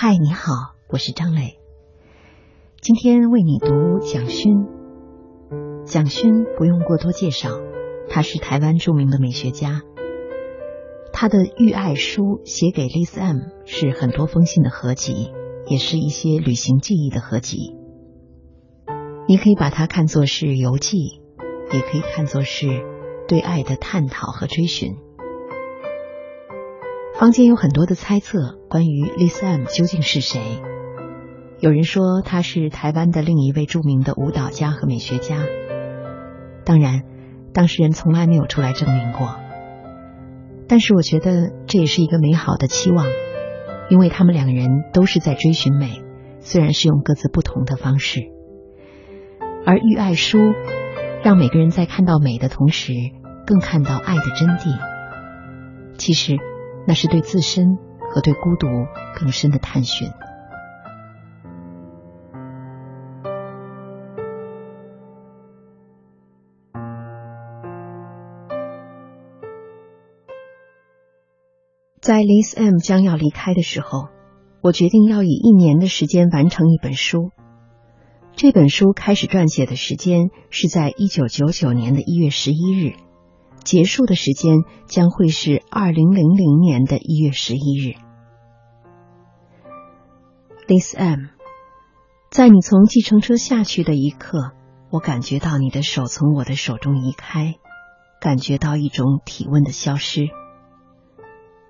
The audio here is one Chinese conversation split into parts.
嗨，你好，我是张磊。今天为你读蒋勋。蒋勋不用过多介绍，他是台湾著名的美学家。他的《遇爱书》写给 Liz M 是很多封信的合集，也是一些旅行记忆的合集。你可以把它看作是游记，也可以看作是对爱的探讨和追寻。坊间有很多的猜测，关于 Liz M 究竟是谁？有人说他是台湾的另一位著名的舞蹈家和美学家。当然，当事人从来没有出来证明过。但是我觉得这也是一个美好的期望，因为他们两个人都是在追寻美，虽然是用各自不同的方式。而《遇爱书》让每个人在看到美的同时，更看到爱的真谛。其实。那是对自身和对孤独更深的探寻。在 Liz M 将要离开的时候，我决定要以一年的时间完成一本书。这本书开始撰写的时间是在一九九九年的一月十一日。结束的时间将会是二零零零年的一月十一日。This M，在你从计程车下去的一刻，我感觉到你的手从我的手中移开，感觉到一种体温的消失。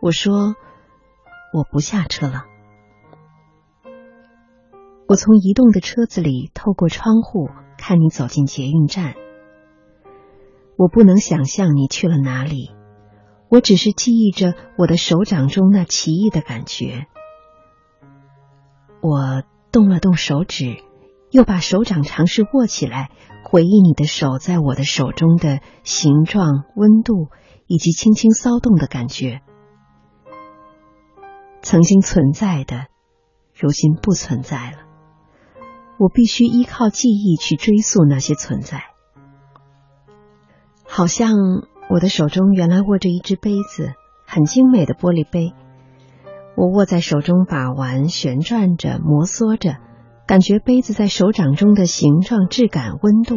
我说我不下车了。我从移动的车子里透过窗户看你走进捷运站。我不能想象你去了哪里，我只是记忆着我的手掌中那奇异的感觉。我动了动手指，又把手掌尝试握起来，回忆你的手在我的手中的形状、温度以及轻轻骚动的感觉。曾经存在的，如今不存在了。我必须依靠记忆去追溯那些存在。好像我的手中原来握着一只杯子，很精美的玻璃杯。我握在手中把玩、旋转着、摩挲着，感觉杯子在手掌中的形状、质感、温度，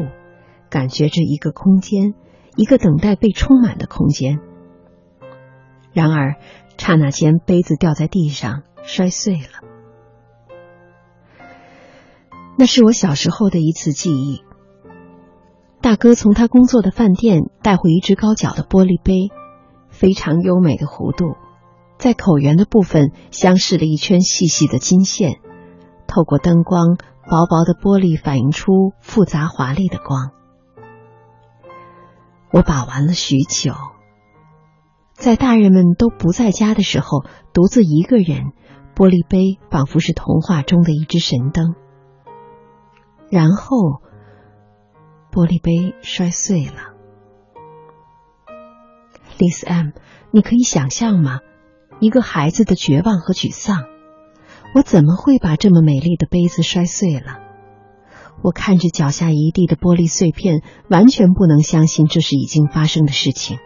感觉着一个空间，一个等待被充满的空间。然而，刹那间，杯子掉在地上，摔碎了。那是我小时候的一次记忆。大哥从他工作的饭店带回一只高脚的玻璃杯，非常优美的弧度，在口缘的部分镶饰了一圈细细的金线，透过灯光，薄薄的玻璃反映出复杂华丽的光。我把玩了许久，在大人们都不在家的时候，独自一个人，玻璃杯仿佛是童话中的一只神灯，然后。玻璃杯摔碎了，Liz M，你可以想象吗？一个孩子的绝望和沮丧。我怎么会把这么美丽的杯子摔碎了？我看着脚下一地的玻璃碎片，完全不能相信这是已经发生的事情。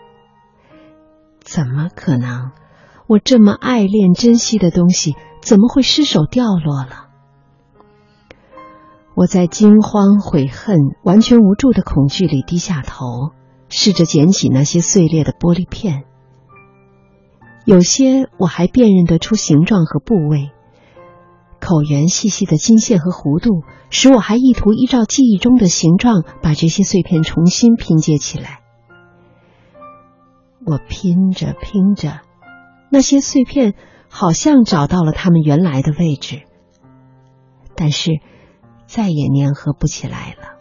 怎么可能？我这么爱恋、珍惜的东西，怎么会失手掉落了？我在惊慌、悔恨、完全无助的恐惧里低下头，试着捡起那些碎裂的玻璃片。有些我还辨认得出形状和部位，口缘细细的金线和弧度，使我还意图依照记忆中的形状把这些碎片重新拼接起来。我拼着拼着，那些碎片好像找到了它们原来的位置，但是。再也粘合不起来了。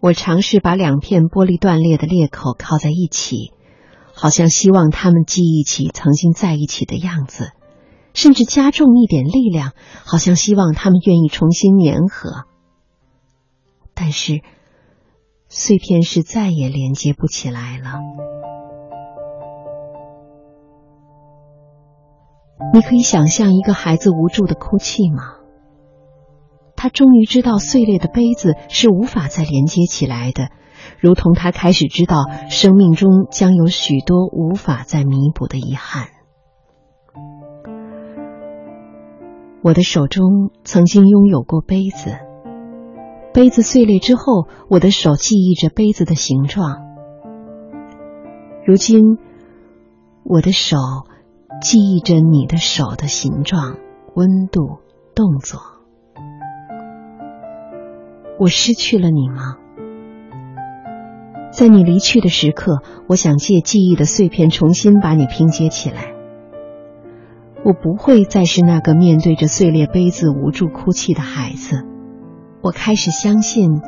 我尝试把两片玻璃断裂的裂口靠在一起，好像希望他们记忆起曾经在一起的样子，甚至加重一点力量，好像希望他们愿意重新粘合。但是碎片是再也连接不起来了。你可以想象一个孩子无助的哭泣吗？他终于知道碎裂的杯子是无法再连接起来的，如同他开始知道生命中将有许多无法再弥补的遗憾。我的手中曾经拥有过杯子，杯子碎裂之后，我的手记忆着杯子的形状。如今，我的手记忆着你的手的形状、温度、动作。我失去了你吗？在你离去的时刻，我想借记忆的碎片重新把你拼接起来。我不会再是那个面对着碎裂杯子无助哭泣的孩子。我开始相信，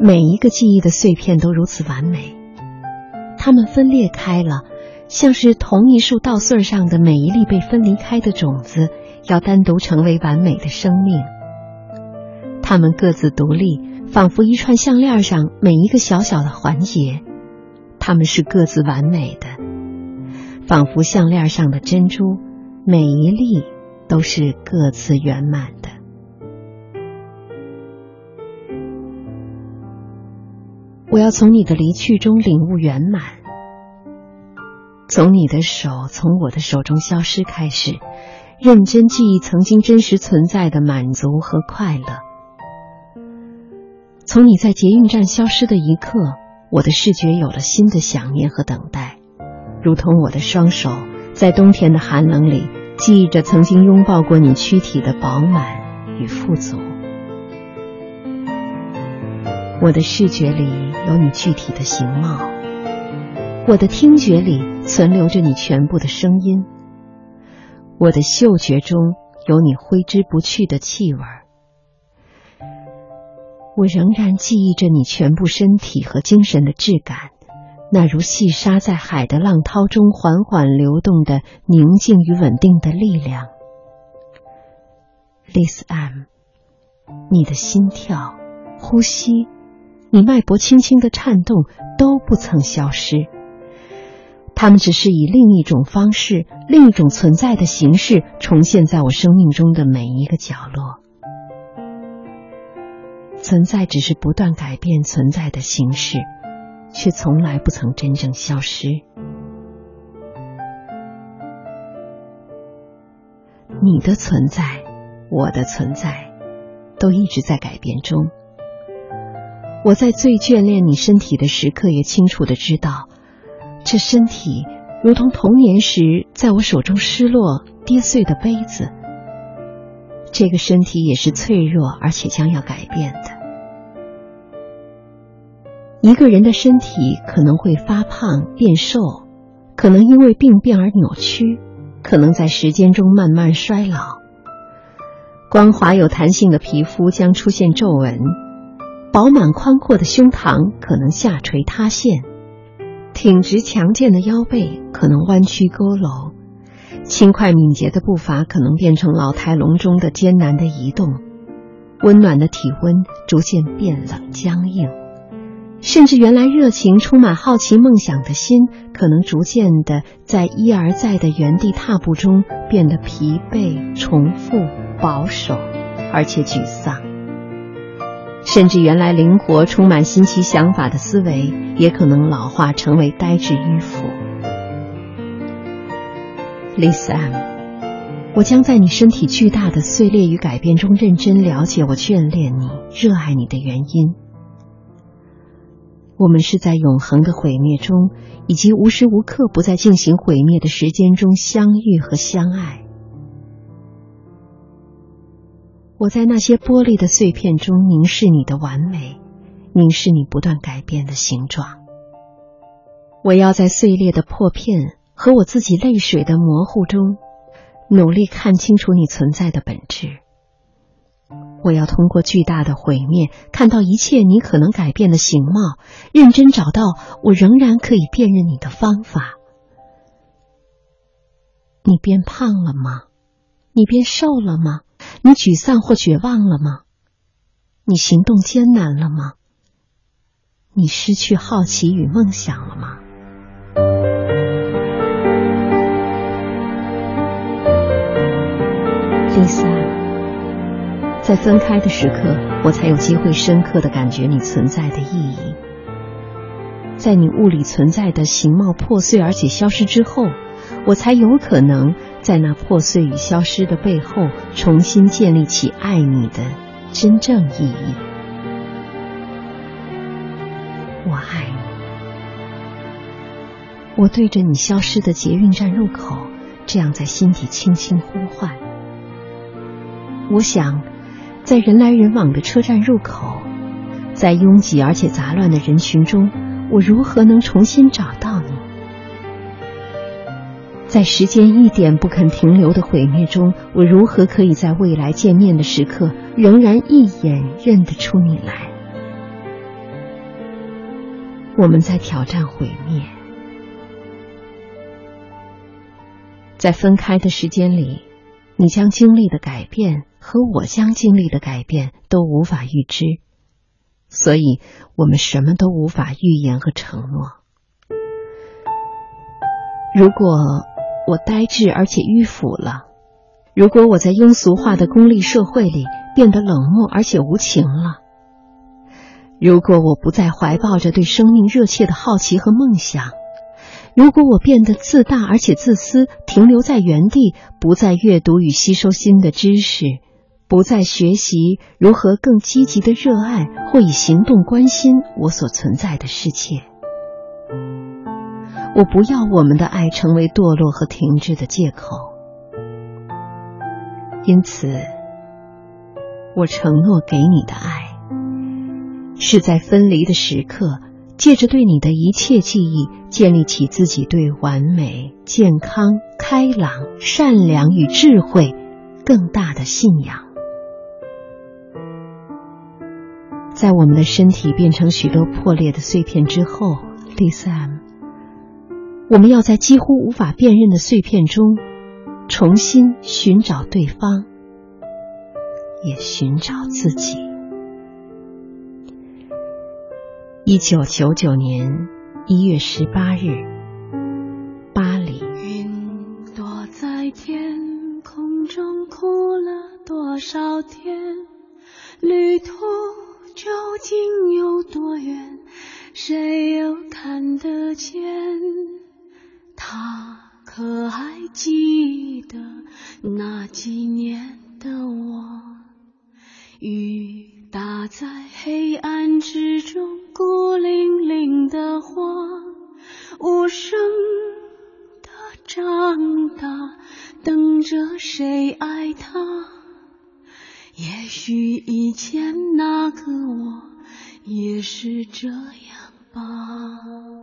每一个记忆的碎片都如此完美。它们分裂开了，像是同一束稻穗上的每一粒被分离开的种子，要单独成为完美的生命。它们各自独立，仿佛一串项链上每一个小小的环节。它们是各自完美的，仿佛项链上的珍珠。每一粒都是各自圆满的。我要从你的离去中领悟圆满，从你的手从我的手中消失开始，认真记忆曾经真实存在的满足和快乐。从你在捷运站消失的一刻，我的视觉有了新的想念和等待，如同我的双手。在冬天的寒冷里，记忆着曾经拥抱过你躯体的饱满与富足。我的视觉里有你具体的形貌，我的听觉里存留着你全部的声音，我的嗅觉中有你挥之不去的气味儿。我仍然记忆着你全部身体和精神的质感。那如细沙在海的浪涛中缓缓流动的宁静与稳定的力量，Liz M，你的心跳、呼吸，你脉搏轻轻的颤动都不曾消失，他们只是以另一种方式、另一种存在的形式重现在我生命中的每一个角落。存在只是不断改变存在的形式。却从来不曾真正消失。你的存在，我的存在，都一直在改变中。我在最眷恋你身体的时刻，也清楚的知道，这身体如同童年时在我手中失落跌碎的杯子。这个身体也是脆弱，而且将要改变的。一个人的身体可能会发胖变瘦，可能因为病变而扭曲，可能在时间中慢慢衰老。光滑有弹性的皮肤将出现皱纹，饱满宽阔的胸膛可能下垂塌陷，挺直强健的腰背可能弯曲佝偻，轻快敏捷的步伐可能变成老态龙钟的艰难的移动，温暖的体温逐渐变冷僵硬。甚至原来热情、充满好奇、梦想的心，可能逐渐的在一而再的原地踏步中变得疲惫、重复、保守，而且沮丧。甚至原来灵活、充满新奇想法的思维，也可能老化成为呆滞迂腐。Lisa M，我将在你身体巨大的碎裂与改变中，认真了解我眷恋你、热爱你的原因。我们是在永恒的毁灭中，以及无时无刻不在进行毁灭的时间中相遇和相爱。我在那些玻璃的碎片中凝视你的完美，凝视你不断改变的形状。我要在碎裂的破片和我自己泪水的模糊中，努力看清楚你存在的本质。我要通过巨大的毁灭，看到一切你可能改变的形貌，认真找到我仍然可以辨认你的方法。你变胖了吗？你变瘦了吗？你沮丧或绝望了吗？你行动艰难了吗？你失去好奇与梦想了吗？在分开的时刻，我才有机会深刻的感觉你存在的意义。在你物理存在的形貌破碎而且消失之后，我才有可能在那破碎与消失的背后，重新建立起爱你的真正意义。我爱你，我对着你消失的捷运站入口，这样在心底轻轻呼唤。我想，在人来人往的车站入口，在拥挤而且杂乱的人群中，我如何能重新找到你？在时间一点不肯停留的毁灭中，我如何可以在未来见面的时刻，仍然一眼认得出你来？我们在挑战毁灭，在分开的时间里，你将经历的改变和我将经历的改变都无法预知，所以我们什么都无法预言和承诺。如果。我呆滞而且迂腐了。如果我在庸俗化的功利社会里变得冷漠而且无情了，如果我不再怀抱着对生命热切的好奇和梦想，如果我变得自大而且自私，停留在原地，不再阅读与吸收新的知识，不再学习如何更积极的热爱或以行动关心我所存在的世界。我不要我们的爱成为堕落和停滞的借口，因此，我承诺给你的爱，是在分离的时刻，借着对你的一切记忆，建立起自己对完美、健康、开朗、善良与智慧更大的信仰。在我们的身体变成许多破裂的碎片之后，第三。我们要在几乎无法辨认的碎片中重新寻找对方，也寻找自己。一九九九年一月十八日，雨打在黑暗之中，孤零零的花，无声的长大，等着谁爱他？也许以前那个我，也是这样吧。